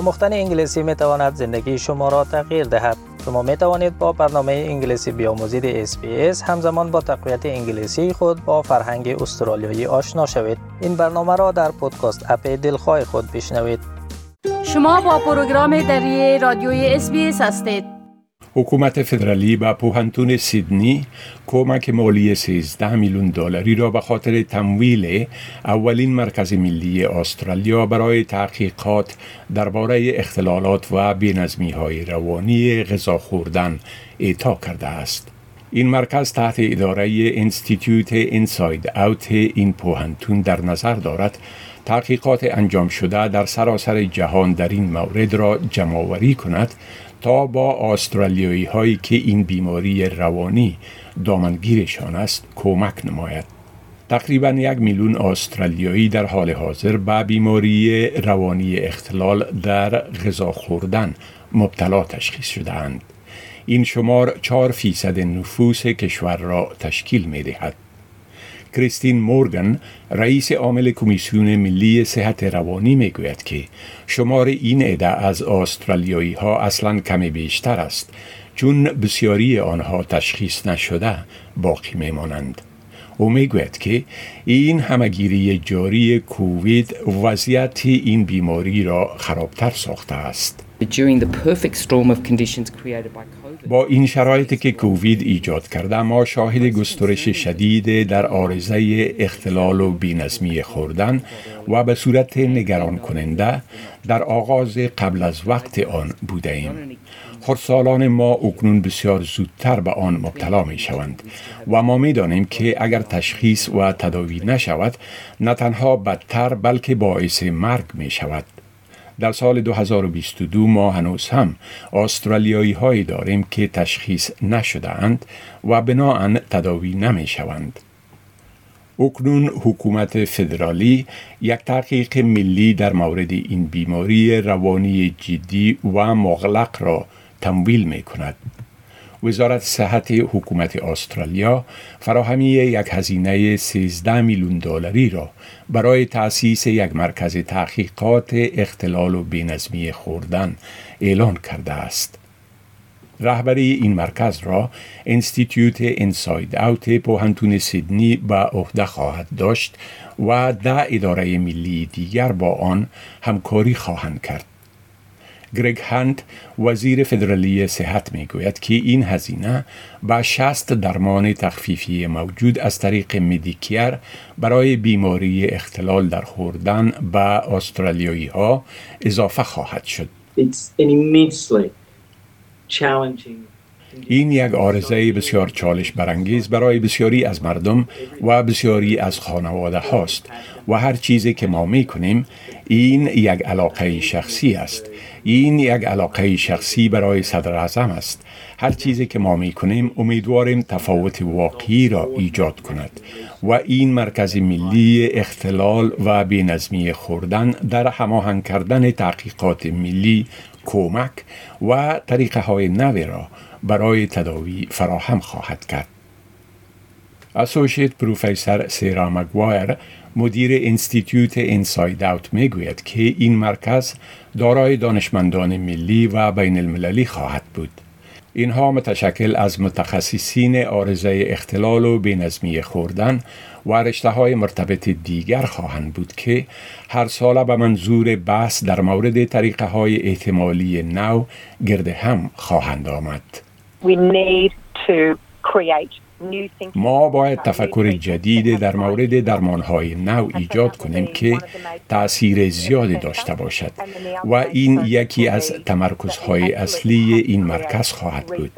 آموختن انگلیسی می تواند زندگی شما را تغییر دهد. شما می توانید با برنامه انگلیسی بیاموزید SBS همزمان با تقویت انگلیسی خود با فرهنگ استرالیایی آشنا شوید. این برنامه را در پودکاست اپ دلخواه خود بشنوید. شما با پروگرام دری رادیوی SBS هستید. حکومت فدرالی به پوهنتون سیدنی کمک مالی 13 میلیون دلاری را به خاطر تمویل اولین مرکز ملی استرالیا برای تحقیقات درباره اختلالات و بینظمی های روانی غذا خوردن اعطا کرده است. این مرکز تحت اداره انستیتیوت اینساید اوت این پوهنتون در نظر دارد تحقیقات انجام شده در سراسر جهان در این مورد را جمعآوری کند تا با آسترالیایی هایی که این بیماری روانی دامنگیرشان است کمک نماید. تقریبا یک میلیون استرالیایی در حال حاضر به بیماری روانی اختلال در غذا خوردن مبتلا تشخیص شدهاند. این شمار 4 فیصد نفوس کشور را تشکیل می دهد. کریستین مورگن رئیس عامل کمیسیون ملی صحت روانی می گوید که شمار این عده از استرالیایی ها اصلا کمی بیشتر است چون بسیاری آنها تشخیص نشده باقی می مانند. او می‌گوید که این همگیری جاری کووید وضعیت این بیماری را خرابتر ساخته است. با این شرایطی که کووید ایجاد کرده ما شاهد گسترش شدید در آرزه اختلال و بینظمی خوردن و به صورت نگران کننده در آغاز قبل از وقت آن بوده ایم. خردسالان ما اکنون بسیار زودتر به آن مبتلا می شوند و ما می دانیم که اگر تشخیص و تداوی نشود نه تنها بدتر بلکه باعث مرگ می شود. در سال 2022 ما هنوز هم استرالیایی هایی داریم که تشخیص نشده اند و بناهن تداوی نمی شوند. اکنون حکومت فدرالی یک تحقیق ملی در مورد این بیماری روانی جدی و مغلق را تمویل می کند. وزارت صحت حکومت استرالیا فراهمی یک هزینه 13 میلیون دلاری را برای تأسیس یک مرکز تحقیقات اختلال و بینظمی خوردن اعلان کرده است. رهبری این مرکز را انستیتیوت انساید اوت پوهنتون سیدنی به عهده خواهد داشت و ده اداره ملی دیگر با آن همکاری خواهند کرد. گرگ هند وزیر فدرالی صحت می گوید که این هزینه به شست درمان تخفیفی موجود از طریق مدیکیر برای بیماری اختلال در خوردن به استرالیایی ها اضافه خواهد شد. این یک آرزه بسیار چالش برانگیز برای بسیاری از مردم و بسیاری از خانواده هاست و هر چیزی که ما می کنیم این یک علاقه شخصی است این یک علاقه شخصی برای صدر اعظم است هر چیزی که ما می کنیم امیدواریم تفاوت واقعی را ایجاد کند و این مرکز ملی اختلال و بینظمی خوردن در هماهنگ کردن تحقیقات ملی کمک و طریقه های نوی را برای تداوی فراهم خواهد کرد. اسوشیت پروفیسور سیرا مگوایر مدیر انستیتیوت انساید اوت می گوید که این مرکز دارای دانشمندان ملی و بین المللی خواهد بود. اینها متشکل از متخصصین آرزه اختلال و بینظمی خوردن و رشته های مرتبط دیگر خواهند بود که هر ساله به منظور بحث در مورد طریقه های احتمالی نو گرد هم خواهند آمد. We need to create ما باید تفکر جدید در مورد درمانهای نو ایجاد کنیم که تأثیر زیادی داشته باشد و این یکی از تمرکزهای اصلی این مرکز خواهد بود.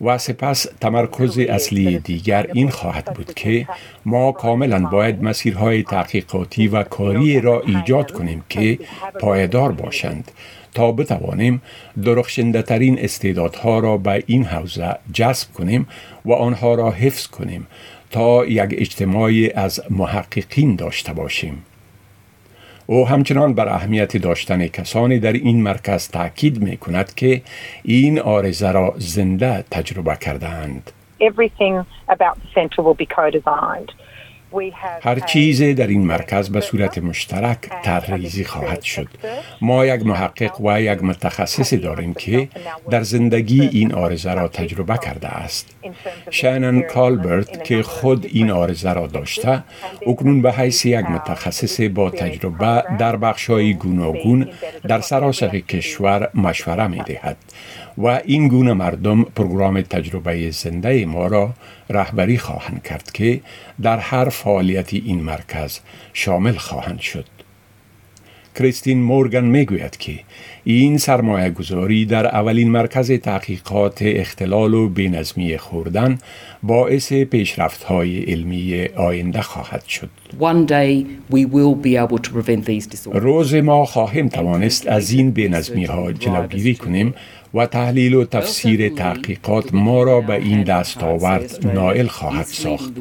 و سپس تمرکز اصلی دیگر این خواهد بود که ما کاملا باید مسیرهای تحقیقاتی و کاری را ایجاد کنیم که پایدار باشند تا بتوانیم درخشنده ترین استعدادها را به این حوزه جذب کنیم و آنها را حفظ کنیم تا یک اجتماعی از محققین داشته باشیم. او همچنان بر اهمیت داشتن کسانی در این مرکز تاکید می کند که این آرزه را زنده تجربه کردند. Everything about the center will be co-designed. هر چیز در این مرکز به صورت مشترک طرحریزی خواهد شد. ما یک محقق و یک متخصص داریم که در زندگی این آرزه را تجربه کرده است. شانن کالبرت که خود این آرزه را داشته اکنون به حیث یک متخصص با تجربه در بخشهای گوناگون در سراسر کشور مشوره می دهد و این گونه مردم پروگرام تجربه زنده ما را رهبری خواهند کرد که در هر فعالیت این مرکز شامل خواهند شد. کریستین مورگان می‌گوید که این سرمایه گذاری در اولین مرکز تحقیقات اختلال و بینظمی خوردن باعث پیشرفت های علمی آینده خواهد شد. روز ما خواهیم توانست از این بینظمی ها جلوگیری کنیم و تحلیل و تفسیر تحقیقات ما را به این دستاورد نائل خواهد ساخت.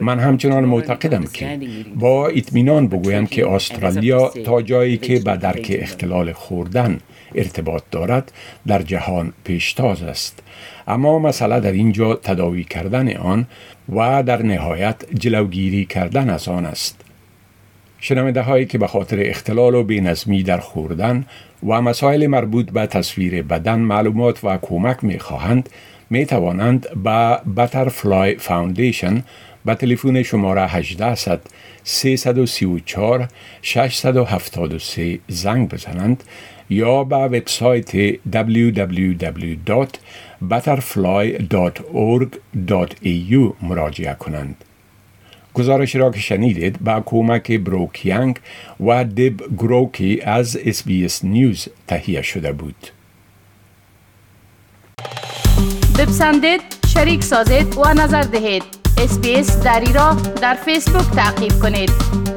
من همچنان معتقدم که با اطمینان بگویم که استرالیا تا جایی که به درک اختلال خوردن ارتباط دارد در جهان پیشتاز است. اما مسئله در اینجا تداوی کردن آن و در نهایت جلوگیری کردن از آن است. شنونده هایی که به خاطر اختلال و بینظمی در خوردن و مسائل مربوط به تصویر بدن معلومات و کمک می خواهند می توانند به بترفلای فاوندیشن به تلفن شماره 1800 334 673 زنگ بزنند یا به وبسایت www.butterfly.org.au مراجعه کنند. گزارش را که شنیدید با کمک بروکیانگ و دب گروکی از SBS News تهیه شده بود. بپسندید، شریک سازید و نظر دهید. SBS دری را در فیسبوک تعقیب کنید.